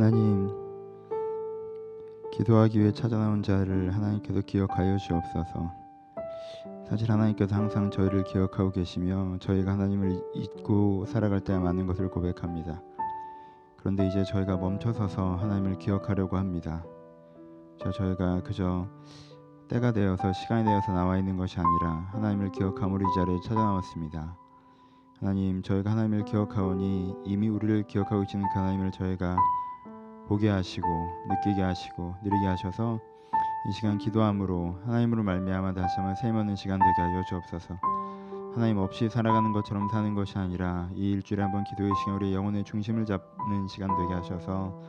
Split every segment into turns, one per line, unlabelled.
하나님 기도하기 위해 찾아나온 자를 하나님께서 기억하여 주옵소서. 사실 하나님께서 항상 저희를 기억하고 계시며 저희가 하나님을 잊고 살아갈 때 많은 것을 고백합니다. 그런데 이제 저희가 멈춰서서 하나님을 기억하려고 합니다. 저 저희가 그저 때가 되어서 시간이 되어서 나와 있는 것이 아니라 하나님을 기억함으로 이 자리에 찾아 나왔습니다. 하나님 저희가 하나님을 기억하오니 이미 우리를 기억하고 계시는 그 하나님을 저희가 보게 하시고 느끼게 하시고 누리게 하셔서 이 시간 기도함으로 하나님으로 말미암아 다시 한번 세임없는 시간 되게 하여 주옵소서. 하나님 없이 살아가는 것처럼 사는 것이 아니라 이 일주일에 한번 기도의 시간 우리 영혼의 중심을 잡는 시간 되게 하셔서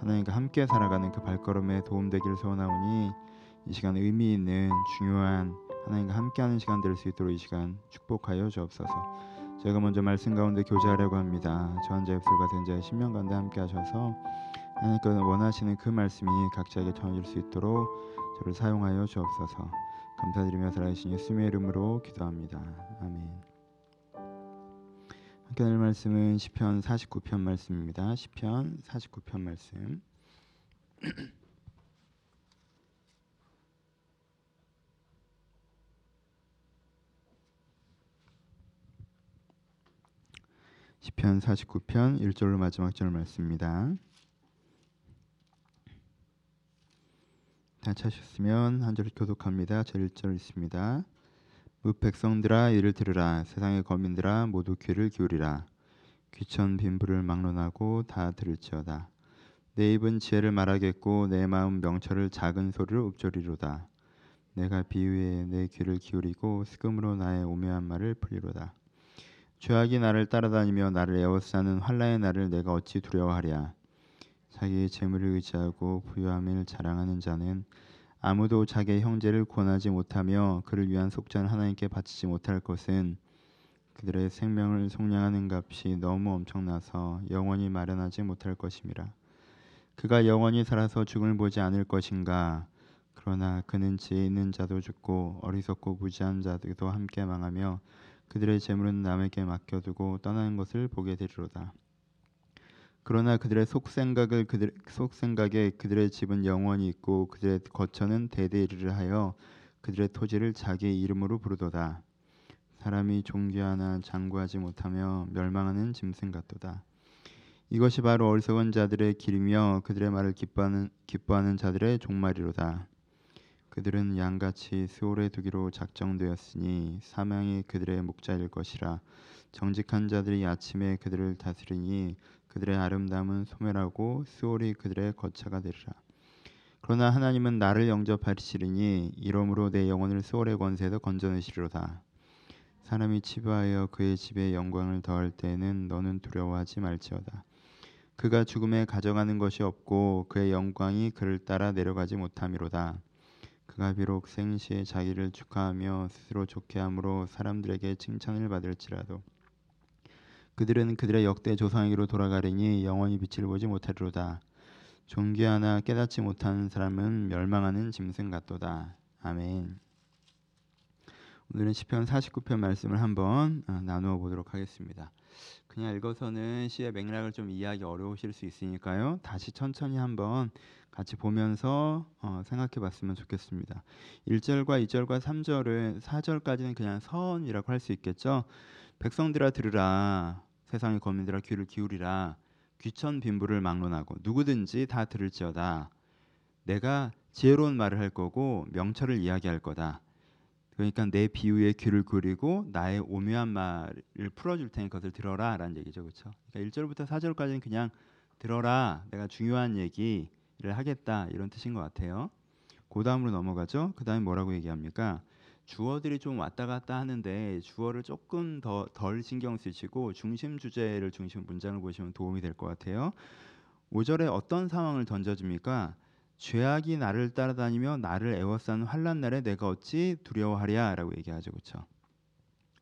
하나님과 함께 살아가는 그 발걸음에 도움되기를 소원하오니 이 시간 의미 있는 중요한 하나님과 함께하는 시간 될 수 있도록 이 시간 축복하여 주옵소서. 제가 먼저 말씀 가운데 교제하려고 합니다. 저한 자의 입술과 된 자의 신명 가운데 함께 하셔서 하나님께서 원하시는 그 말씀이 각자에게 전해질 수 있도록 저를 사용하여 주옵소서. 감사드리며 살아계신 예수님의 이름으로 기도합니다. 아멘. 함께 할 말씀은 시편 49편 말씀입니다. 시편 49편 말씀. 시편 49편 1절로 마지막 절 말씀입니다. 다 차셨으면 한 절 교독합니다. 절 1절 있습니다. 무 백성들아 이를 들으라. 세상의 거민들아 모두 귀를 기울이라. 귀천 빈부를 막론하고 다 들을지어다. 내 입은 지혜를 말하겠고 내 마음 명철을 작은 소리로 읊조리로다. 내가 비유에 내 귀를 기울이고 스금으로 나의 오묘한 말을 풀리로다. 죄악이 나를 따라다니며 나를 에워싸는 환란의 날을 내가 어찌 두려워하랴 자기의 재물을 의지하고 부유함을 자랑하는 자는 아무도 자기의 형제를 권하지 못하며 그를 위한 속전을 하나님께 바치지 못할 것은 그들의 생명을 속량하는 값이 너무 엄청나서 영원히 마련하지 못할 것임이라. 그가 영원히 살아서 죽음을 보지 않을 것인가? 그러나 그는 지혜 있는 자도 죽고 어리석고 부지한 자들도 함께 망하며 그들의 재물은 남에게 맡겨두고 떠나는 것을 보게 되리로다. 그러나 그들의 속생각을 그들 속생각에 그들의 집은 영원히 있고 그들의 거처는 대대이르 하여 그들의 토지를 자기의 이름으로 부르도다. 사람이 존귀하나 장구하지 못하며 멸망하는 짐승 같도다. 이것이 바로 어리석은 자들의 길이며 그들의 말을 기뻐하는 기뻐하는 자들의 종말이로다. 그들은 양같이 수월에 두기로 작정되었으니 사망이 그들의 목자일 것이라. 정직한 자들이 아침에 그들을 다스리니 그들의 아름다움은 소멸하고 수월이 그들의 거처가 되리라. 그러나 하나님은 나를 영접하시리니 이러므로 내 영혼을 수월의 권세에서 건져내시리로다. 사람이 치부하여 그의 집에 영광을 더할 때에는 너는 두려워하지 말지어다. 그가 죽음에 가져가는 것이 없고 그의 영광이 그를 따라 내려가지 못함이로다. 그가 비록 생시에 자기를 축하하며 스스로 좋게 함으로 사람들에게 칭찬을 받을지라도 그들은 그들의 역대 조상에게로 돌아가리니 영원히 빛을 보지 못하리로다. 존귀하나 깨닫지 못하는 사람은 멸망하는 짐승 같도다. 아멘. 오늘은 시편 49편 말씀을 한번 어, 나누어 보도록 하겠습니다. 그냥 읽어서는 시의 맥락을 좀 이해하기 어려우실 수 있으니까요. 다시 천천히 한번 같이 보면서 어, 생각해 봤으면 좋겠습니다. 1절과 2절과 3절은 4절까지는 그냥 선이라고 할 수 있겠죠. 백성들아 들으라 세상의 거민들아 귀를 기울이라. 귀천 빈부를 막론하고 누구든지 다 들을지어다. 내가 지혜로운 말을 할 거고 명철을 이야기할 거다. 그러니까 내 비유에 귀를 기울이고 나의 오묘한 말을 풀어줄 테니 그것을 들어라라는 얘기죠. 그렇죠? 그러니까 1절부터 4절까지는 그냥 들어라 내가 중요한 얘기를 하겠다 이런 뜻인 것 같아요. 그 다음으로 넘어가죠. 그 다음에 뭐라고 얘기합니까 주어들이 좀 왔다 갔다 하는데 주어를 조금 더 덜 신경 쓰시고 중심 주제를 중심 문장을 보시면 도움이 될 것 같아요. 5절에 어떤 상황을 던져줍니까? 죄악이 나를 따라다니며 나를 애워싸는 환란 날에 내가 어찌 두려워하랴라고 얘기하죠, 그렇죠?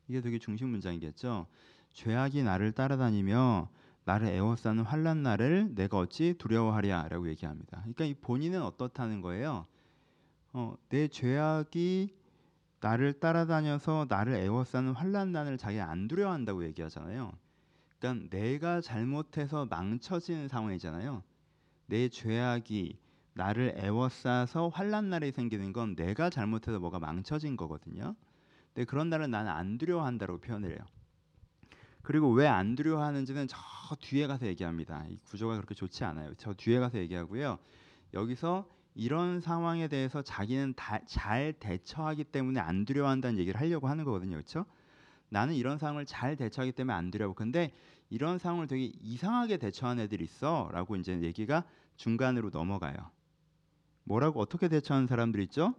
이게 되게 중심 문장이겠죠. 죄악이 나를 따라다니며 나를 애워싸는 환란 날을 내가 어찌 두려워하랴라고 얘기합니다. 그러니까 이 본인은 어떻다는 거예요? 어, 내 죄악이 나를 따라다녀서 나를 애워싸는 환란난을 자기가 안 두려워한다고 얘기하잖아요. 그러니까 내가 잘못해서 망쳐진 상황이잖아요. 내 죄악이 나를 애워싸서 환란 날에 생기는 건 내가 잘못해서 뭐가 망쳐진 거거든요. 근데 그런 날은 나는 안 두려워한다고 표현을 해요. 그리고 왜 안 두려워하는지는 저 뒤에 가서 얘기합니다. 이 구조가 그렇게 좋지 않아요. 저 뒤에 가서 얘기하고요. 여기서 이런 상황에 대해서 자기는 다, 잘 대처하기 때문에 안 두려워한다는 얘기를 하려고 하는 거거든요. 그렇죠? 나는 이런 상황을 잘 대처하기 때문에 안 두려워. 근데 이런 상황을 되게 이상하게 대처한 애들이 있어라고 이제 얘기가 중간으로 넘어가요. 뭐라고 어떻게 대처하는 사람들 있죠?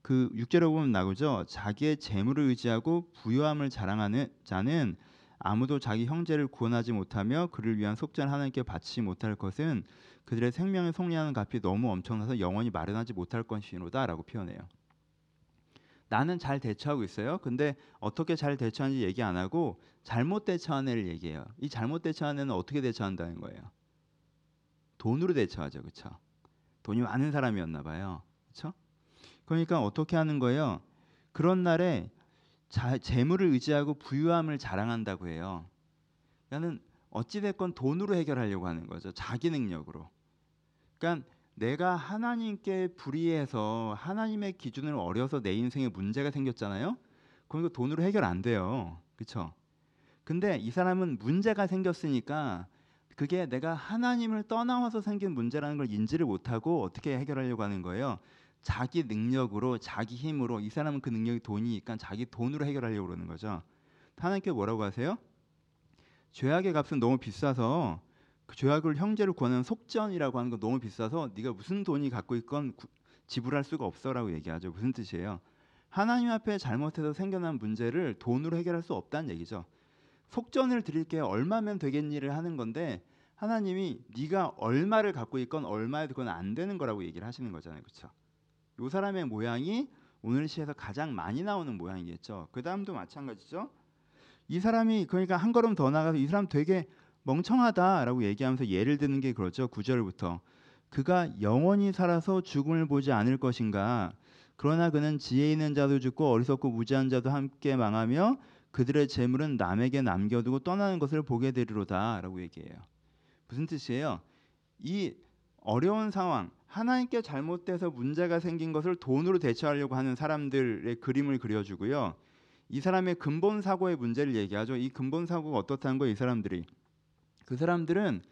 그 육제로 보면 나오죠. 자기의 재물을 의지하고 부유함을 자랑하는 자는 아무도 자기 형제를 구원하지 못하며 그를 위한 속전 하나님께 바치지 못할 것은 그들의 생명을 속리하는 값이 너무 엄청나서 영원히 마련하지 못할 것이로다라고 표현해요. 나는 잘 대처하고 있어요. 근데 어떻게 잘 대처하는지 얘기 안 하고 잘못 대처한 애를 얘기해요. 이 잘못 대처한 애는 어떻게 대처한다는 거예요? 돈으로 대처하죠. 그렇죠? 돈이 많은 사람이었나 봐요. 그렇죠? 그러니까 어떻게 하는 거예요? 그런 날에 자, 재물을 의지하고 부유함을 자랑한다고 해요. 그러니까는 어찌 됐건 돈으로 해결하려고 하는 거죠. 자기 능력으로. 그러니까 내가 하나님께 불의해서 하나님의 기준을 어려서 내 인생에 문제가 생겼잖아요. 그러니까 돈으로 해결 안 돼요. 그렇죠? 근데 이 사람은 문제가 생겼으니까 그게 내가 하나님을 떠나와서 생긴 문제라는 걸 인지를 못하고 어떻게 해결하려고 하는 거예요. 자기 능력으로 자기 힘으로 이 사람은 그 능력이 돈이니까 자기 돈으로 해결하려고 그러는 거죠. 하나님께 뭐라고 하세요? 죄악의 값은 너무 비싸서 그 죄악을 형제를 구하는 속전이라고 하는 거 너무 비싸서 네가 무슨 돈이 갖고 있건 구, 지불할 수가 없어라고 얘기하죠. 무슨 뜻이에요? 하나님 앞에 잘못해서 생겨난 문제를 돈으로 해결할 수 없다는 얘기죠. 속전을 드릴게 얼마면 되겠니를 하는 건데 하나님이 네가 얼마를 갖고 있건 얼마에 그건 안 되는 거라고 얘기를 하시는 거잖아요. 그렇죠? 요 사람의 모양이 오늘 시에서 가장 많이 나오는 모양이겠죠. 그 다음도 마찬가지죠. 이 사람이 그러니까 한 걸음 더 나가서 이 사람 되게 멍청하다라고 얘기하면서 예를 드는 게 그렇죠. 구절부터 그가 영원히 살아서 죽음을 보지 않을 것인가. 그러나 그는 지혜 있는 자도 죽고 어리석고 무지한 자도 함께 망하며 그들의 재물은 남에게 남겨두고 떠나는 것을 보게 되리로다라고 얘기해요. 무슨 뜻이에요? 이 어려운 상황, 하나님께 잘못돼서 문제가 생긴 것을 돈으로 대처하려고 하는 사람들의 그림을 그려주고요. 이 사람의 근본 사고의 문제를 얘기하죠. 이 근본 사고가 어떻다는 거예요, 이 사람들이. 그 사람들은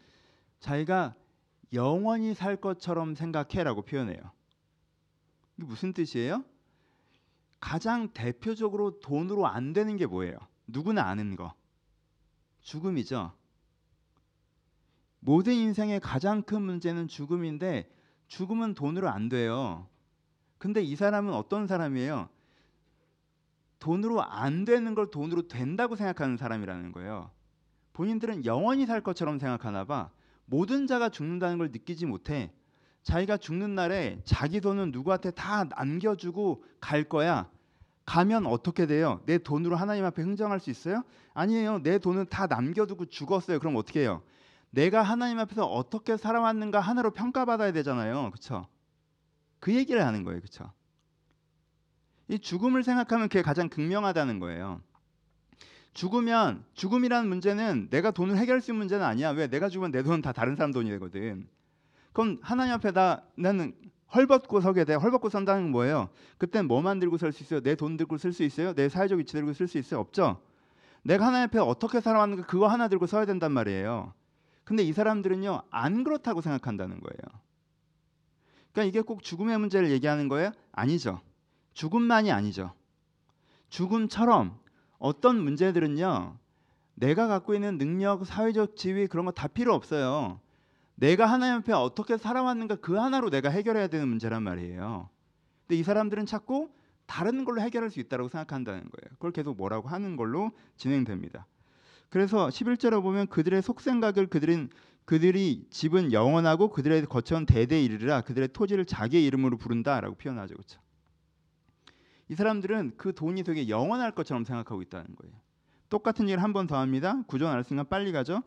자기가 영원히 살 것처럼 생각해라고 표현해요. 이게 무슨 뜻이에요? 가장 대표적으로 돈으로 안 되는 게 뭐예요? 누구나 아는 거. 죽음이죠. 모든 인생의 가장 큰 문제는 죽음인데 죽음은 돈으로 안 돼요. 근데 이 사람은 어떤 사람이에요? 돈으로 안 되는 걸 돈으로 된다고 생각하는 사람이라는 거예요. 본인들은 영원히 살 것처럼 생각하나 봐. 모든 자가 죽는다는 걸 느끼지 못해. 자기가 죽는 날에 자기 돈은 누구한테 다 남겨주고 갈 거야. 가면 어떻게 돼요? 내 돈으로 하나님 앞에 흥정할 수 있어요? 아니에요. 내 돈은 다 남겨두고 죽었어요. 그럼 어떻게 해요? 내가 하나님 앞에서 어떻게 살아왔는가 하나로 평가받아야 되잖아요. 그렇죠? 그 얘기를 하는 거예요. 그렇죠? 이 죽음을 생각하면 그게 가장 극명하다는 거예요. 죽으면 죽음이라는 문제는 내가 돈을 해결할 수 있는 문제는 아니야. 왜? 내가 죽으면 내 돈은 다 다른 사람 돈이 되거든. 그럼 하나님 앞에 나 나는 헐벗고 서게 돼. 헐벗고 선다는 건 뭐예요? 그때 뭐 만 들고 설수 있어요? 내 돈 들고 쓸 수 있어요? 내 사회적 위치 들고 쓸 수 있어요? 없죠. 내가 하나님 앞에 어떻게 살아왔는가 그거 하나 들고 서야 된단 말이에요. 근데 이 사람들은요 안 그렇다고 생각한다는 거예요. 그러니까 이게 꼭 죽음의 문제를 얘기하는 거예요? 아니죠. 죽음만이 아니죠. 죽음처럼 어떤 문제들은요 내가 갖고 있는 능력, 사회적 지위 그런 거 다 필요 없어요. 내가 하나님 앞에 어떻게 살아왔는가 그 하나로 내가 해결해야 되는 문제란 말이에요. 근데 이 사람들은 자꾸 다른 걸로 해결할 수 있다고 생각한다는 거예요. 그걸 계속 뭐라고 하는 걸로 진행됩니다. 그래서 11절에 보면 그들의 속생각을 그들은 그들이 집은 영원하고 그들의 거처는 대대 이르리라 그들의 토지를 자기의 이름으로 부른다라고 표현하죠. 그렇죠? 이 사람들은 그 돈이 되게 영원할 것처럼 생각하고 있다는 거예요. 똑같은 얘기를 한 번 더 합니다. 구조 알았으니까 빨리 가죠.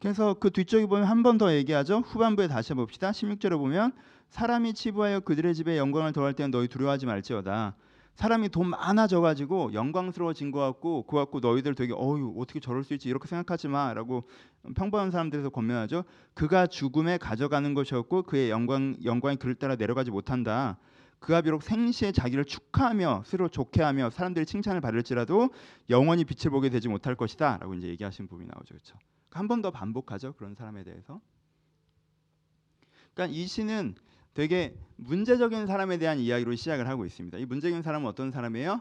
그래서 그 뒤쪽에 보면 한 번 더 얘기하죠. 후반부에 다시 봅시다. 16절에 보면 사람이 치부하여 그들의 집에 영광을 더할 때는 너희 두려워하지 말지어다. 사람이 돈 많아져 가지고 영광스러워진 것 같고 그 갖고 너희들 되게 어유 어떻게 저럴 수 있지 이렇게 생각하지 마라고 평범한 사람들에서 권면하죠. 그가 죽음에 가져가는 것이었고 그의 영광 영광이 그를 따라 내려가지 못한다. 그가 비록 생시에 자기를 축하하며 스스로 좋게하며 사람들이 칭찬을 받을지라도 영원히 빛을 보게 되지 못할 것이다라고 이제 얘기하신 부분이 나오죠. 그렇죠? 한 번 더 반복하죠. 그런 사람에 대해서. 그러니까 이 시는 되게 문제적인 사람에 대한 이야기로 시작을 하고 있습니다. 이 문제적인 사람은 어떤 사람이에요?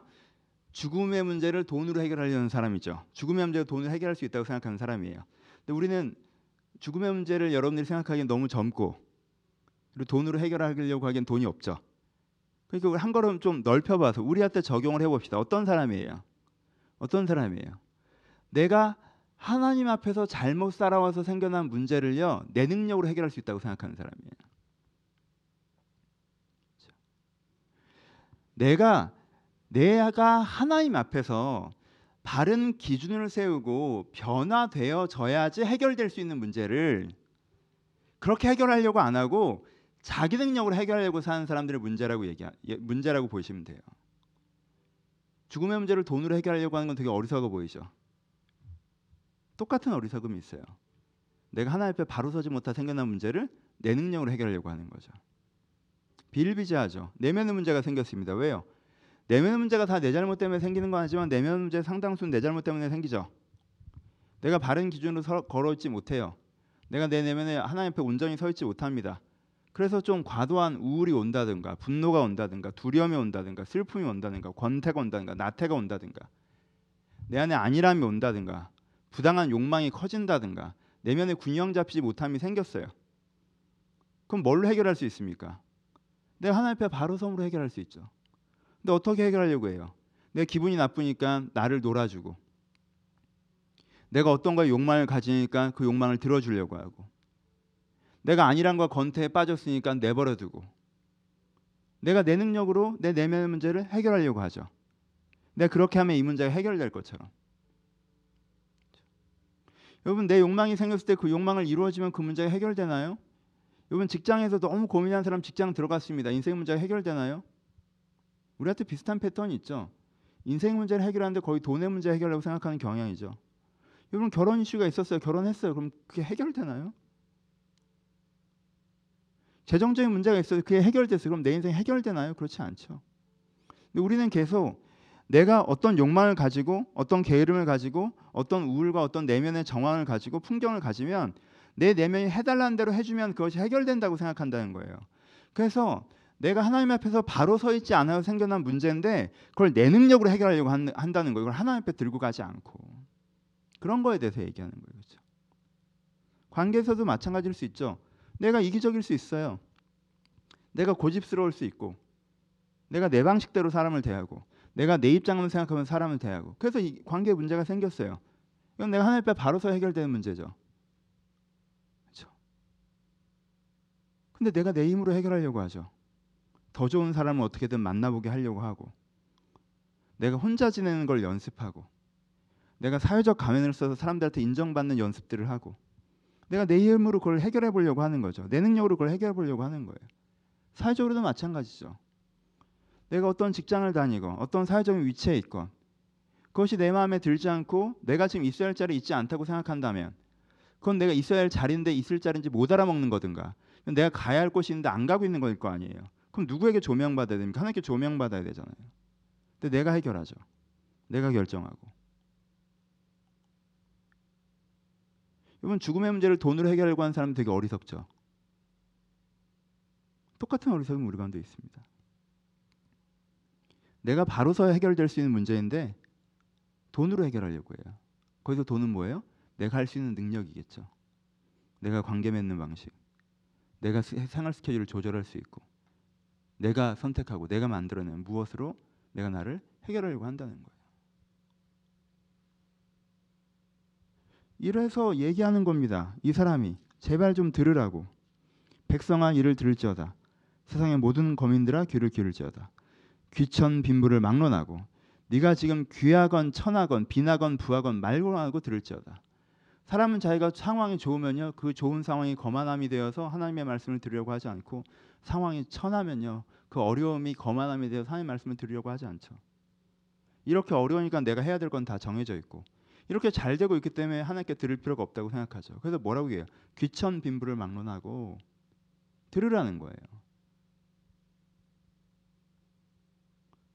죽음의 문제를 돈으로 해결하려는 사람이죠. 죽음의 문제를 돈으로 해결할 수 있다고 생각하는 사람이에요. 근데 우리는 죽음의 문제를 여러분들이 생각하기엔 너무 젊고 그리고 돈으로 해결하려고 하기엔 돈이 없죠. 그러니까 한 걸음 좀 넓혀봐서 우리한테 적용을 해봅시다. 어떤 사람이에요? 어떤 사람이에요? 내가 하나님 앞에서 잘못 살아와서 생겨난 문제를요 내 능력으로 해결할 수 있다고 생각하는 사람이에요. 내가 내가 하나님 앞에서 바른 기준을 세우고 변화되어져야지 해결될 수 있는 문제를 그렇게 해결하려고 안 하고 자기 능력으로 해결하려고 사는 사람들의 문제라고 얘기 문제라고 보시면 돼요. 죽음의 문제를 돈으로 해결하려고 하는 건 되게 어리석어 보이죠. 똑같은 어리석음이 있어요. 내가 하나님 앞에 바로 서지 못하 생겨난 문제를 내 능력으로 해결하려고 하는 거죠. 비일비재하죠. 내면의 문제가 생겼습니다. 왜요? 내면의 문제가 다 내 잘못 때문에 생기는 건 아니지만 내면 문제 상당수는 내 잘못 때문에 생기죠. 내가 바른 기준으로 서, 걸어있지 못해요. 내가 내 내면에 하나님 앞에 온전히 서 있지 못합니다. 그래서 좀 과도한 우울이 온다든가 분노가 온다든가 두려움이 온다든가 슬픔이 온다든가 권태가 온다든가 나태가 온다든가 내 안에 안일함이 온다든가 부당한 욕망이 커진다든가 내면에 균형 잡히지 못함이 생겼어요. 그럼 뭘로 해결할 수 있습니까? 내가 하나님 앞에 바로 섬으로 해결할 수 있죠. 근데 어떻게 해결하려고 해요? 내 기분이 나쁘니까 나를 놀아주고 내가 어떤 거에 욕망을 가지니까 그 욕망을 들어주려고 하고 내가 안일함과 권태에 빠졌으니까 내버려두고 내가 내 능력으로 내 내면의 문제를 해결하려고 하죠. 내가 그렇게 하면 이 문제가 해결될 것처럼. 여러분 내 욕망이 생겼을 때 그 욕망을 이루어지면 그 문제가 해결되나요? 여러분 직장에서 너무 고민한 사람 직장 들어갔습니다. 인생 문제가 해결되나요? 우리한테 비슷한 패턴이 있죠. 인생 문제를 해결하는데 거의 돈의 문제 해결하려고 생각하는 경향이죠. 여러분 결혼 이슈가 있었어요. 결혼했어요. 그럼 그게 해결되나요? 재정적인 문제가 있어요. 그게 해결됐어요. 그럼 내 인생 해결되나요? 그렇지 않죠. 근데 우리는 계속 내가 어떤 욕망을 가지고 어떤 게으름을 가지고 어떤 우울과 어떤 내면의 정황을 가지고 풍경을 가지면 내 내면이 해달라는 대로 해주면 그것이 해결된다고 생각한다는 거예요. 그래서 내가 하나님 앞에서 바로 서 있지 않아서 생겨난 문제인데 그걸 내 능력으로 해결하려고 한, 다는 거예요. 이걸 하나님 앞에 들고 가지 않고 그런 거에 대해서 얘기하는 거예요. 그렇죠? 관계에서도 마찬가지일 수 있죠. 내가 이기적일 수 있어요. 내가 고집스러울 수 있고 내가 내 방식대로 사람을 대하고 내가 내 입장만 생각하면 사람을 대하고 그래서 이 관계 문제가 생겼어요. 이건 내가 하나님 앞에 바로 서 해결되는 문제죠. 근데 내가 내 힘으로 해결하려고 하죠. 더 좋은 사람을 어떻게든 만나보게 하려고 하고 내가 혼자 지내는 걸 연습하고 내가 사회적 가면을 써서 사람들한테 인정받는 연습들을 하고 내가 내 힘으로 그걸 해결해 보려고 하는 거죠. 내 능력으로 그걸 해결해 보려고 하는 거예요. 사회적으로도 마찬가지죠. 내가 어떤 직장을 다니고 어떤 사회적인 위치에 있건 그것이 내 마음에 들지 않고 내가 지금 있어야 할 자리에 있지 않다고 생각한다면 그건 내가 있어야 할 자리인데 있을 자리인지 못 알아먹는 거든가 내가 가야 할 곳이 있는데 안 가고 있는 거일 거 아니에요. 그럼 누구에게 조명받아야 됩니까? 하나님께 조명받아야 되잖아요. 근데 내가 해결하죠. 내가 결정하고. 여러분 죽음의 문제를 돈으로 해결하려고 하는 사람은 되게 어리석죠. 똑같은 어리석음 우리 가운데 있습니다. 내가 바로서 해결될 수 있는 문제인데 돈으로 해결하려고 해요. 거기서 돈은 뭐예요? 내가 할 수 있는 능력이겠죠. 내가 관계 맺는 방식. 내가 생활 스케줄을 조절할 수 있고 내가 선택하고 내가 만들어낸 무엇으로 내가 나를 해결하려고 한다는 거예요. 이래서 얘기하는 겁니다. 이 사람이 제발 좀 들으라고. 백성아 이를 들을지어다. 세상의 모든 거민들아 귀를 기울지어다. 귀천 빈부를 막론하고 네가 지금 귀하건 천하건 비나건 부하건 말고하고 들을지어다. 사람은 자기가 상황이 좋으면요 그 좋은 상황이 거만함이 되어서 하나님의 말씀을 들으려고 하지 않고 상황이 처나면요. 그 어려움이 거만함에 대해서 하나님 말씀을 드리려고 하지 않죠. 이렇게 어려우니까 내가 해야 될 건 다 정해져 있고 이렇게 잘 되고 있기 때문에 하나님께 들을 필요가 없다고 생각하죠. 그래서 뭐라고 해요? 귀천 빈부를 막론하고 들으라는 거예요.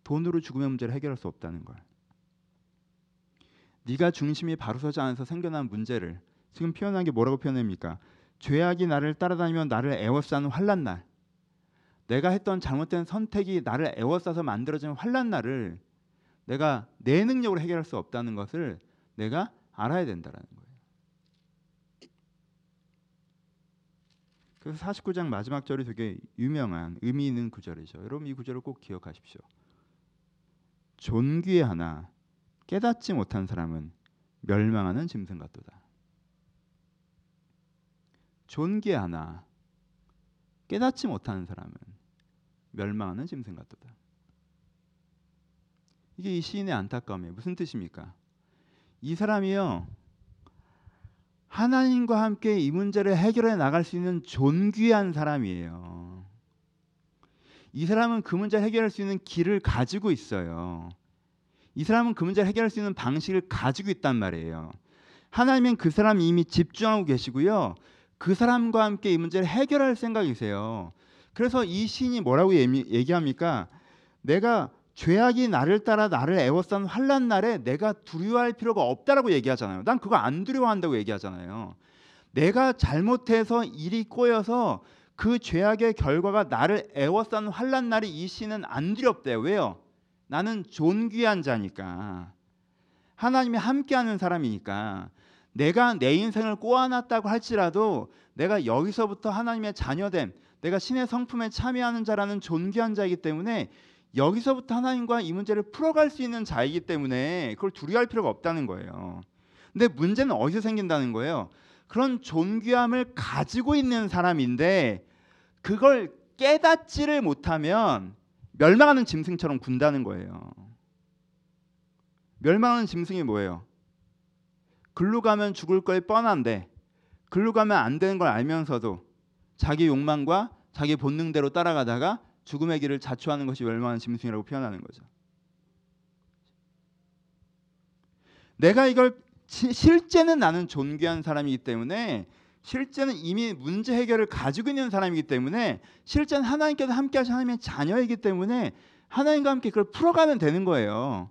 돈으로 죽음의 문제를 해결할 수 없다는 걸. 네가 중심이 바로 서지 않아서 생겨난 문제를 지금 표현한 게 뭐라고 표현합니까? 죄악이 나를 따라다니며 나를 애워싸는 환란 날. 내가 했던 잘못된 선택이 나를 애워싸서 만들어진 환란 날을 내가 내 능력으로 해결할 수 없다는 것을 내가 알아야 된다라는 거예요. 그래서 49장 마지막 절이 되게 유명한 의미 있는 구절이죠. 여러분 이 구절을 꼭 기억하십시오. 존귀에 하나 깨닫지 못한 사람은 멸망하는 짐승 같도다. 존귀에 하나 깨닫지 못하는 사람은 멸망하는 짐승 같도다. 이게 이 시인의 안타까움이에요. 무슨 뜻입니까? 이 사람이요 하나님과 함께 이 문제를 해결해 나갈 수 있는 존귀한 사람이에요. 이 사람은 그 문제를 해결할 수 있는 길을 가지고 있어요. 이 사람은 그 문제를 해결할 수 있는 방식을 가지고 있단 말이에요. 하나님은 그 사람 이미 집중하고 계시고요. 그 사람과 함께 이 문제를 해결할 생각이세요. 그래서 이 시인이 뭐라고 얘기합니까? 내가 죄악이 나를 따라 나를 애워싼 환란 날에 내가 두려워할 필요가 없다라고 얘기하잖아요. 난 그거 안 두려워한다고 얘기하잖아요. 내가 잘못해서 일이 꼬여서 그 죄악의 결과가 나를 애워싼 환란 날이 이 시는 안 두렵대요. 왜요? 나는 존귀한 자니까. 하나님이 함께하는 사람이니까. 내가 내 인생을 꼬아놨다고 할지라도 내가 여기서부터 하나님의 자녀됨, 내가 신의 성품에 참여하는 자라는 존귀한 자이기 때문에 여기서부터 하나님과 이 문제를 풀어갈 수 있는 자이기 때문에 그걸 두려워할 필요가 없다는 거예요. 근데 문제는 어디서 생긴다는 거예요? 그런 존귀함을 가지고 있는 사람인데 그걸 깨닫지를 못하면 멸망하는 짐승처럼 군다는 거예요. 멸망하는 짐승이 뭐예요? 글로 가면 죽을 걸 뻔한데 글로 가면 안 되는 걸 알면서도 자기 욕망과 자기 본능대로 따라가다가 죽음의 길을 자초하는 것이 멸망하는 짐승이라고 표현하는 거죠. 내가 이걸 실제는 나는 존귀한 사람이기 때문에 실제는 이미 문제 해결을 가지고 있는 사람이기 때문에 실제는 하나님께서 함께 하신 하나님의 자녀이기 때문에 하나님과 함께 그걸 풀어가면 되는 거예요.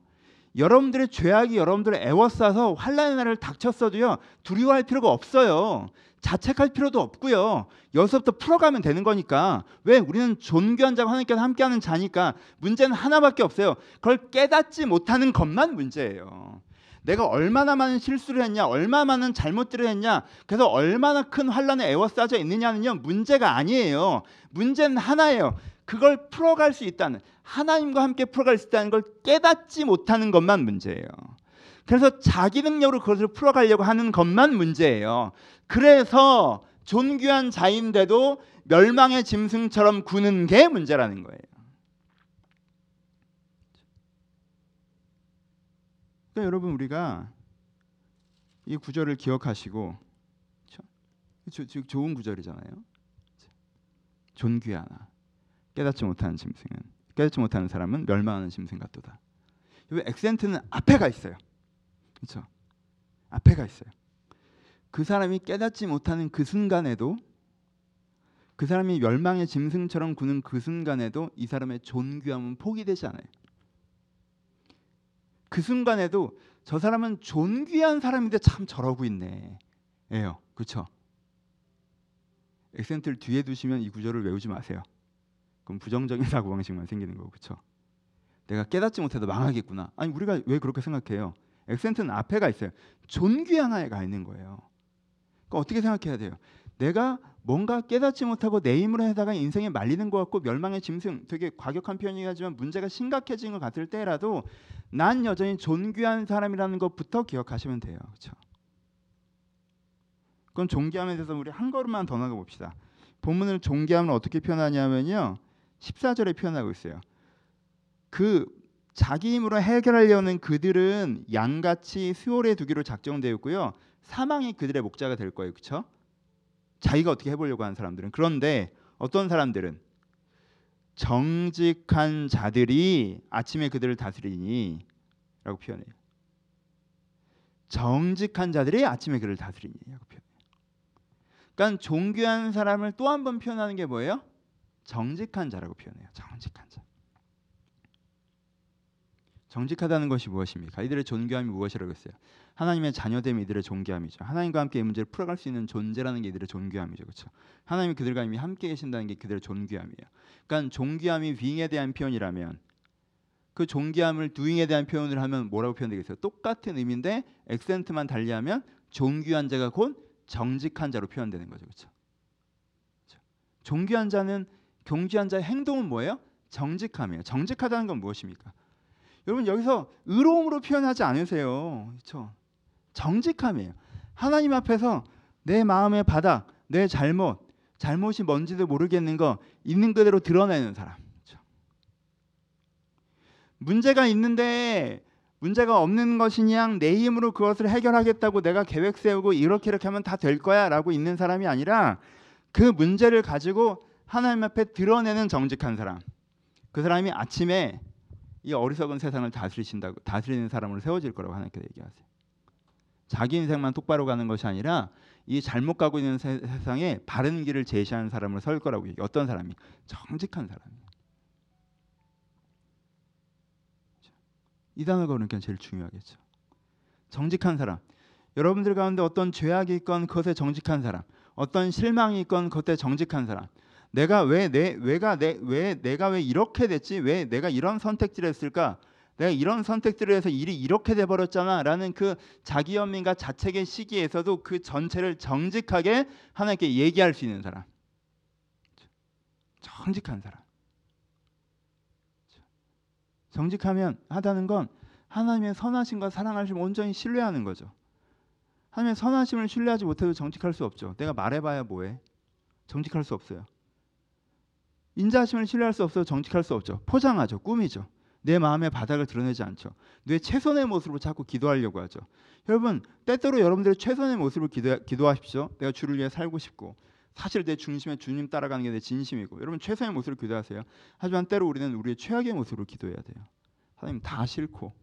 여러분들의 죄악이 여러분들을 애워싸서 환란의 날을 닥쳤어도요 두려워할 필요가 없어요. 자책할 필요도 없고요. 여기서부터 풀어가면 되는 거니까 왜 우리는 존귀한 자가 하나님께서 함께하는 자니까 문제는 하나밖에 없어요. 그걸 깨닫지 못하는 것만 문제예요. 내가 얼마나 많은 실수를 했냐, 얼마나 많은 잘못들을 했냐, 그래서 얼마나 큰 환란에 애워싸져 있느냐는요 문제가 아니에요. 문제는 하나예요. 그걸 풀어갈 수 있다는 하나님과 함께 풀어갈 수 있다는 걸 깨닫지 못하는 것만 문제예요. 그래서 자기 능력으로 그것을 풀어가려고 하는 것만 문제예요. 그래서 존귀한 자인데도 멸망의 짐승처럼 구는 게 문제라는 거예요. 그러니까 여러분 우리가 이 구절을 기억하시고? 좋은 구절이잖아요. 존귀하나 깨닫지 못하는 짐승은 깨닫지 못하는 사람은 멸망하는 짐승 같도다. 이 액센트는 앞에 가 있어요. 그렇죠? 앞에 가 있어요. 그 사람이 깨닫지 못하는 그 순간에도 그 사람이 멸망의 짐승처럼 구는 그 순간에도 이 사람의 존귀함은 포기되지 않아요. 그 순간에도 저 사람은 존귀한 사람인데 참 저러고 있네. 예요. 그렇죠? 액센트를 뒤에 두시면 이 구절을 외우지 마세요. 그럼 부정적인 사고 방식만 생기는 거고 그렇죠? 내가 깨닫지 못해도 망하겠구나. 아니 우리가 왜 그렇게 생각해요? 액센트는 앞에가 있어요. 존귀한 아이가 있는 거예요. 그러니까 어떻게 생각해야 돼요? 내가 뭔가 깨닫지 못하고 내 힘으로 해다가 인생에 말리는 것 같고 멸망의 짐승 되게 과격한 표현이긴 하지만 문제가 심각해진 것 같을 때라도 난 여전히 존귀한 사람이라는 것부터 기억하시면 돼요. 그렇죠? 그럼 존귀함에 대해서 우리 한 걸음만 더 나가 봅시다. 본문을 존귀함을 어떻게 표현하냐면요. 14절에 표현하고 있어요. 그 자기 힘으로 해결하려는 그들은 양같이 수월에 두기로 작정되어 있고요. 사망이 그들의 목자가 될 거예요. 그렇죠? 자기가 어떻게 해보려고 하는 사람들은 그런데 어떤 사람들은 정직한 자들이 아침에 그들을 다스리니라고 표현해요. 정직한 자들이 아침에 그를 다스리니라고 표현해요. 그러니까 존귀한 사람을 또 한 번 표현하는 게 뭐예요? 정직한 자라고 표현해요. 정직한 자. 정직하다는 것이 무엇입니까? 이들의 존귀함이 무엇이라고 했어요? 하나님의 자녀됨이 이들의 존귀함이죠. 하나님과 함께 이 문제를 풀어갈 수 있는 존재라는 게 이들의 존귀함이죠. 그렇죠? 하나님이 그들과 이미 함께 계신다는 게 그들의 존귀함이에요. 그러니까 존귀함이 being에 대한 표현이라면 그 존귀함을 doing에 대한 표현을 하면 뭐라고 표현되겠어요? 똑같은 의미인데 액센트만 달리하면 존귀한 자가 곧 정직한 자로 표현되는 거죠. 그렇죠? 존귀한 자는 경귀한 자의 행동은 뭐예요? 정직함이에요. 정직하다는 건 무엇입니까? 여러분 여기서 의로움으로 표현하지 않으세요. 그렇죠? 정직함이에요. 하나님 앞에서 내 마음의 바닥, 내 잘못, 잘못이 뭔지도 모르겠는 거 있는 그대로 드러내는 사람. 그렇죠? 문제가 있는데 문제가 없는 것이냐 내 힘으로 그것을 해결하겠다고 내가 계획 세우고 이렇게 이렇게 하면 다 될 거야라고 있는 사람이 아니라 그 문제를 가지고 하나님 앞에 드러내는 정직한 사람. 그 사람이 아침에 이 어리석은 세상을 다스리신다고 다스리는 사람으로 세워질 거라고 하나님께서 얘기하세요. 자기 인생만 똑바로 가는 것이 아니라 이 잘못 가고 있는 세, 상에 바른 길을 제시하는 사람으로 설 거라고 얘기. 어떤 사람이 정직한 사람이. 이 단어가 그러니까 제일 중요하겠죠. 정직한 사람. 여러분들 가운데 어떤 죄악이 있건 그것에 정직한 사람, 어떤 실망이 있건 그것에 정직한 사람, 내가 왜 내 왜가 내 왜 내가 왜 이렇게 됐지? 왜 내가 이런 선택지를 했을까? 내가 이런 선택들을 해서 일이 이렇게 돼 버렸잖아라는 그 자기 연민과 자책의 시기에서도 그 전체를 정직하게 하나님께 얘기할 수 있는 사람. 정직한 사람. 정직하면 하다는 건 하나님의 선하심과 사랑하심을 온전히 신뢰하는 거죠. 하나님의 선하심을 신뢰하지 못해도 정직할 수 없죠. 내가 말해봐야 뭐해? 정직할 수 없어요. 인자하심을 신뢰할 수 없어서 정직할 수 없죠. 포장하죠. 꾸미죠. 내 마음의 바닥을 드러내지 않죠. 내 최선의 모습으로 자꾸 기도하려고 하죠. 여러분 때때로 여러분들의 최선의 모습을 기도, 기도하십시오. 내가 주를 위해 살고 싶고 사실 내 중심에 주님 따라가는 게 내 진심이고 여러분 최선의 모습을 기도하세요. 하지만 때로 우리는 우리의 최악의 모습으로 기도해야 돼요. 하나님 다 싫고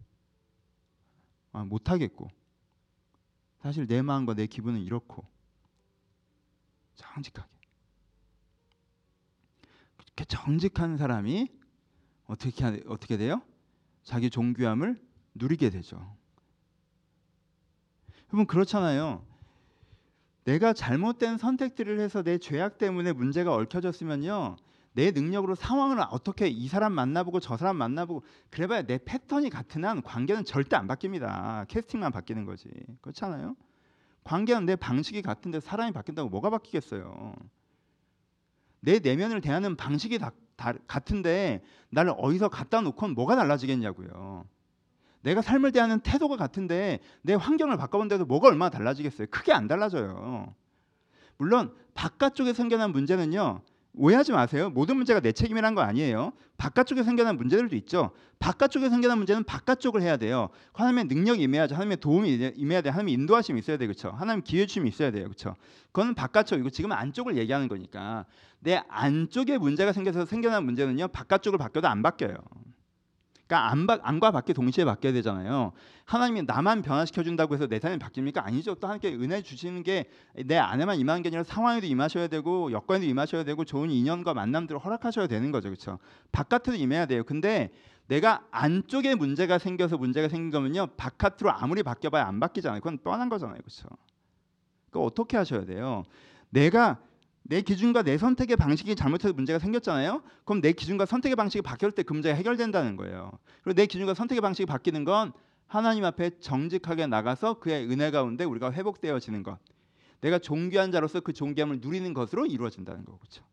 아, 못하겠고 사실 내 마음과 내 기분은 이렇고 정직하게 그렇게 정직한 사람이 어떻게 어떻게 돼요? 자기 존귀함을 누리게 되죠. 여러분 그렇잖아요. 내가 잘못된 선택들을 해서 내 죄악 때문에 문제가 얽혀졌으면요. 내 능력으로 상황을 어떻게 이 사람 만나보고 저 사람 만나보고 그래봐야 내 패턴이 같은 한 관계는 절대 안 바뀝니다. 캐스팅만 바뀌는 거지. 그렇잖아요. 관계는 내 방식이 같은데 사람이 바뀐다고 뭐가 바뀌겠어요. 내 내면을 대하는 방식이 다, 다, 같은데 나를 어디서 갖다 놓고 뭐가 달라지겠냐고요. 내가 삶을 대하는 태도가 같은데 내 환경을 바꿔본데도 뭐가 얼마나 달라지겠어요? 크게 안 달라져요. 물론 바깥쪽에 생겨난 문제는요. 오해하지 마세요. 모든 문제가 내 책임이란 거 아니에요. 바깥쪽에 생겨난 문제들도 있죠. 바깥쪽에 생겨난 문제는 바깥쪽을 해야 돼요. 하나님의 능력이 임해야죠. 하나님의 도움이 임해야 돼. 하나님의 인도하심이 있어야 돼. 그렇죠? 하나님 기회 주심이 있어야 돼요. 그렇죠? 그거는 바깥쪽이고 지금 안쪽을 얘기하는 거니까 내 안쪽에 문제가 생겨서 생겨난 문제는요. 바깥쪽을 바뀌어도 안 바뀌어요. 그러니까 안 바, 안과 밖에 동시에 바뀌어야 되잖아요. 하나님이 나만 변화시켜 준다고 해서 내 삶이 바뀝니까? 아니죠. 또 하나님께 은혜 주시는 게 내 안에만 임하는 게 아니라 상황에도 임하셔야 되고 여건에도 임하셔야 되고 좋은 인연과 만남들을 허락하셔야 되는 거죠. 그렇죠? 바깥에도 임해야 돼요. 근데 내가 안쪽에 문제가 생겨서 문제가 생긴 거면요. 바깥으로 아무리 바뀌어봐야 안 바뀌잖아요. 그건 뻔한 거잖아요. 그렇죠? 그 어떻게 하셔야 돼요? 내가 내 기준과 내 선택의 방식이 잘못해서 문제가 생겼잖아요. 그럼 내 기준과 선택의 방식이 바뀔 때 그 문제가 해결된다는 거예요. 그리고 내 기준과 선택의 방식이 바뀌는 건 하나님 앞에 정직하게 나가서 그의 은혜 가운데 우리가 회복되어지는 것. 내가 존귀한 자로서 그 존귀함을 누리는 것으로 이루어진다는 거죠. 그렇죠?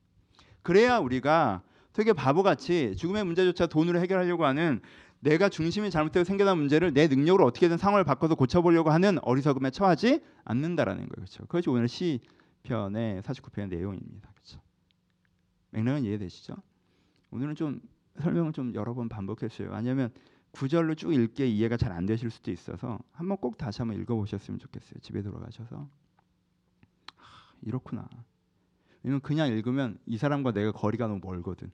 그래야 우리가 되게 바보같이 죽음의 문제조차 돈으로 해결하려고 하는 내가 중심이 잘못되어 생겨난 문제를 내 능력으로 어떻게든 상황을 바꿔서 고쳐보려고 하는 어리석음에 처하지 않는다라는 거예요. 그렇죠? 그것이 오늘 시 편의 49편의 내용입니다. 그렇죠? 맥락은 이해되시죠? 오늘은 좀 설명을 좀 여러 번 반복했어요. 왜냐하면 구절로 쭉 읽게 이해가 잘 안 되실 수도 있어서 한번 꼭 다시 한번 읽어보셨으면 좋겠어요. 집에 돌아가셔서 하, 이렇구나. 왜냐면 그냥 읽으면 이 사람과 내가 거리가 너무 멀거든.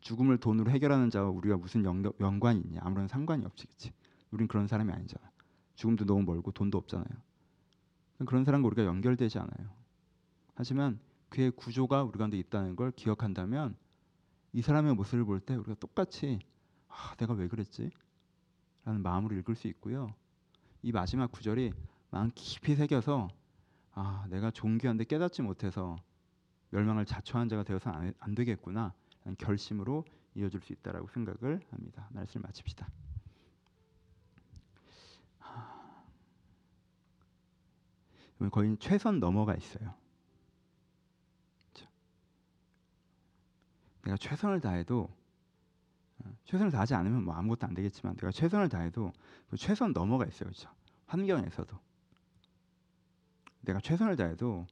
죽음을 돈으로 해결하는 자와 우리가 무슨 연, 연관이 있냐? 아무런 상관이 없지, 그렇지? 우린 그런 사람이 아니잖아. 죽음도 너무 멀고 돈도 없잖아요. 그런 사람과 우리가 연결되지 않아요. 하지만 그의 구조가 우리 가운데 있다는 걸 기억한다면 이 사람의 모습을 볼 때 우리가 똑같이 아, 내가 왜 그랬지? 라는 마음으로 읽을 수 있고요. 이 마지막 구절이 마음 깊이 새겨서 아, 내가 존귀한데 깨닫지 못해서 멸망을 자초한 자가 되어서 안, 안 되겠구나. 라는 결심으로 이어질 수 있다라고 생각을 합니다. 말씀을 마칩시다. 거의 최선 넘어가 있어요. 그렇죠? 내가 최선을 다해도 어, 최선을 다하지 않으면 뭐 아무것도 안 되겠지만 내가 최선을 다해도 그 최선 넘어가 있어요, 그렇죠? 환경에서도 내가 최선을 다해도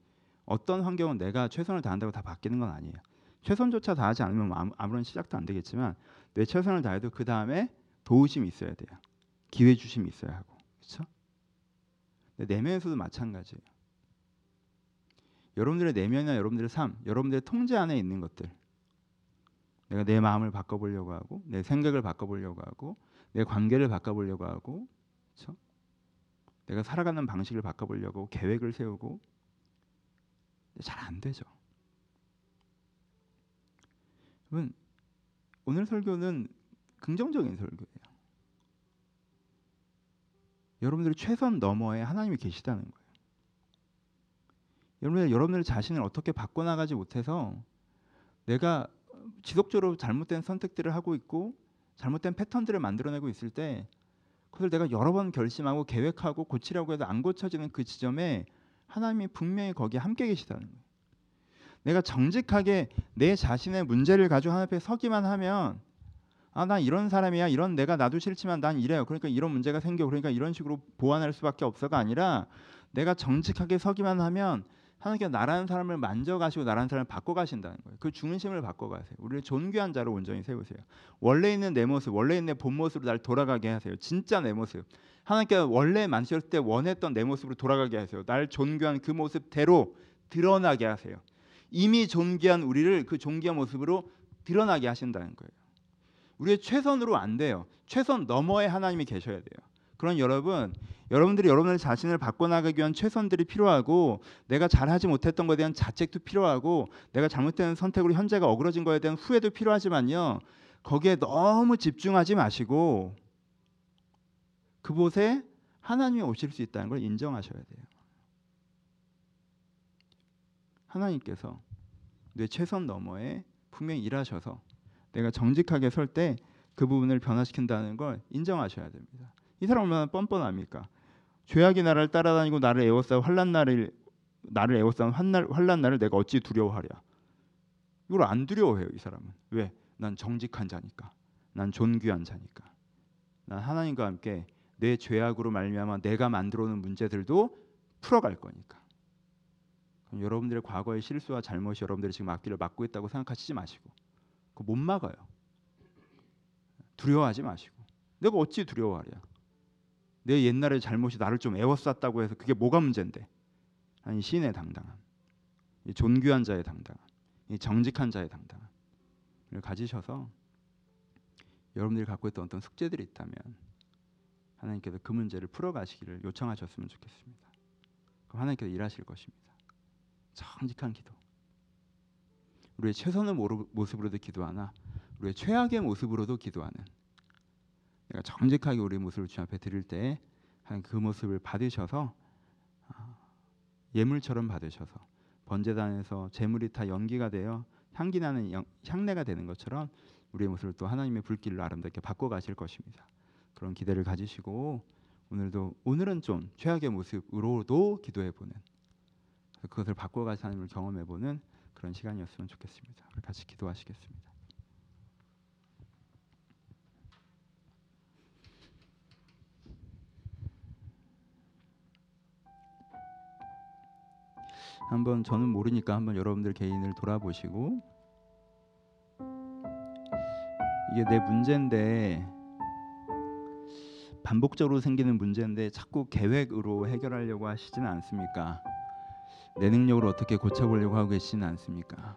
어떤 환경은 내가 최선을 다한다고 다 바뀌는 건 아니에요. 최선조차 다하지 않으면 뭐 아무런 시작도 안 되겠지만 내 최선을 다해도 그 다음에 도우심이 있어야 돼요. 기회 주심이 있어야 하고, 그렇죠? 내면에서도 마찬가지예요. 여러분들의 내면이나 여러분들의 삶, 여러분들의 통제 안에 있는 것들. 내가 내 마음을 바꿔보려고 하고, 내 생각을 바꿔보려고 하고, 내 관계를 바꿔보려고 하고, 그렇죠? 내가 살아가는 방식을 바꿔보려고 계획을 세우고, 잘 안 되죠. 여러분, 오늘 설교는 긍정적인 설교예요. 여러분들이 최선 너머에 하나님이 계시다는 거예요. 여러분들 여러분들 자신을 어떻게 바꿔나가지 못해서 내가 지속적으로 잘못된 선택들을 하고 있고 잘못된 패턴들을 만들어내고 있을 때 그걸 내가 여러 번 결심하고 계획하고 고치려고 해도 안 고쳐지는 그 지점에 하나님이 분명히 거기에 함께 계시다는 거예요. 내가 정직하게 내 자신의 문제를 가지고 하나님 앞에 서기만 하면 아, 난 이런 사람이야. 이런 내가 나도 싫지만 난 이래요. 그러니까 이런 문제가 생겨. 그러니까 이런 식으로 보완할 수밖에 없어가 아니라 내가 정직하게 서기만 하면 하나님께서 나라는 사람을 만져가시고 나라는 사람을 바꿔가신다는 거예요. 그 중심을 바꿔가세요. 우리를 존귀한 자로 온전히 세우세요. 원래 있는 내 모습, 원래 있는 내 본 모습으로 날 돌아가게 하세요. 진짜 내 모습. 하나님께서 원래 만드셨을 때 원했던 내 모습으로 돌아가게 하세요. 날 존귀한 그 모습대로 드러나게 하세요. 이미 존귀한 우리를 그 존귀한 모습으로 드러나게 하신다는 거예요. 우리의 최선으로 안 돼요. 최선 너머에 하나님이 계셔야 돼요. 그런 여러분, 여러분들이 여러분들 자신을 바꿔나가기 위한 최선들이 필요하고 내가 잘하지 못했던 것에 대한 자책도 필요하고 내가 잘못된 선택으로 현재가 어그러진 것에 대한 후회도 필요하지만요. 거기에 너무 집중하지 마시고 그곳에 하나님이 오실 수 있다는 걸 인정하셔야 돼요. 하나님께서 내 최선 너머에 분명히 일하셔서 내가 정직하게 설 때 그 부분을 변화시킨다는 걸 인정하셔야 됩니다. 이 사람 얼마나 뻔뻔합니까? 죄악이 나를 따라다니고 나를 애워싸 환란 날을 나를 애워싸는 환날 환란 날을 내가 어찌 두려워하랴? 이걸 안 두려워해요, 이 사람은. 왜? 난 정직한 자니까. 난 존귀한 자니까. 난 하나님과 함께 내 죄악으로 말미암아 내가 만들어 놓은 문제들도 풀어갈 거니까. 여러분들의 과거의 실수와 잘못이 여러분들이 지금 앞길을 막고 있다고 생각하시지 마시고 그못 막아요. 두려워하지 마시고. 내가 어찌 두려워하랴? 내 옛날의 잘못이 나를 좀 애워쌌다고 해서 그게 뭐가 문제인데? 아니 신의 당당함, 이 존귀한 자의 당당함, 이 정직한 자의 당당함을 가지셔서 여러분들이 갖고 있던 어떤 숙제들이 있다면 하나님께서 그 문제를 풀어가시기를 요청하셨으면 좋겠습니다. 그럼 하나님께서 일하실 것입니다. 정직한 기도. 우리의 최선의 모습으로도 기도하나 우리의 최악의 모습으로도 기도하는 내가 정직하게 우리 모습을 주님 앞에 드릴 때그 모습을 받으셔서 아, 예물처럼 받으셔서 번제단에서 제물이 다 연기가 되어 향기 나는 향내가 되는 것처럼 우리의 모습을 또 하나님의 불길로 아름답게 바꿔 가실 것입니다. 그런 기대를 가지시고 오늘도 오늘은 좀 최악의 모습으로도 기도해 보는 그것을 바꿔 가시 하나님을 경험해 보는 그런 시간이었으면 좋겠습니다. 같이 기도하시겠습니다. 한번 저는 모르니까 한번 여러분들 개인을 돌아보시고 이게 내 문제인데 반복적으로 생기는 문제인데 자꾸 계획으로 해결하려고 하시지는 않습니까? 내 능력으로 어떻게 고쳐보려고 하고 계시지는 않습니까?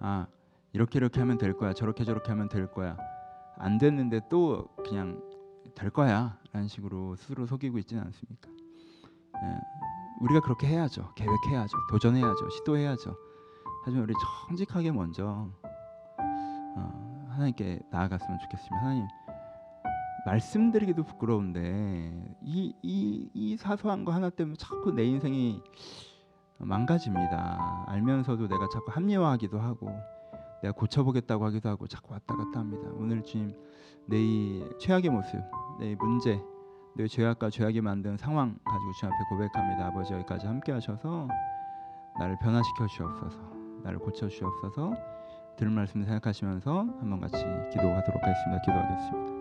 아 이렇게 이렇게 하면 될 거야 저렇게 저렇게 하면 될 거야 안 됐는데 또 그냥 될 거야 라는 식으로 스스로 속이고 있지는 않습니까? 예, 우리가 그렇게 해야죠. 계획해야죠. 도전해야죠. 시도해야죠. 하지만 우리 정직하게 먼저 어, 하나님께 나아갔으면 좋겠습니다. 하나님 말씀드리기도 부끄러운데 이, 이, 이 사소한 거 하나 때문에 자꾸 내 인생이 망가집니다. 알면서도 내가 자꾸 합리화하기도 하고 내가 고쳐보겠다고 하기도 하고 자꾸 왔다 갔다 합니다. 오늘 주님 내 이 최악의 모습, 내 이 문제, 내 죄악과 죄악이 만든 상황 가지고 주님 앞에 고백합니다. 아버지 여기까지 함께 하셔서 나를 변화시켜 주옵소서, 나를 고쳐 주옵소서. 들은 말씀 생각하시면서 한번 같이 기도하도록 하겠습니다. 기도하겠습니다.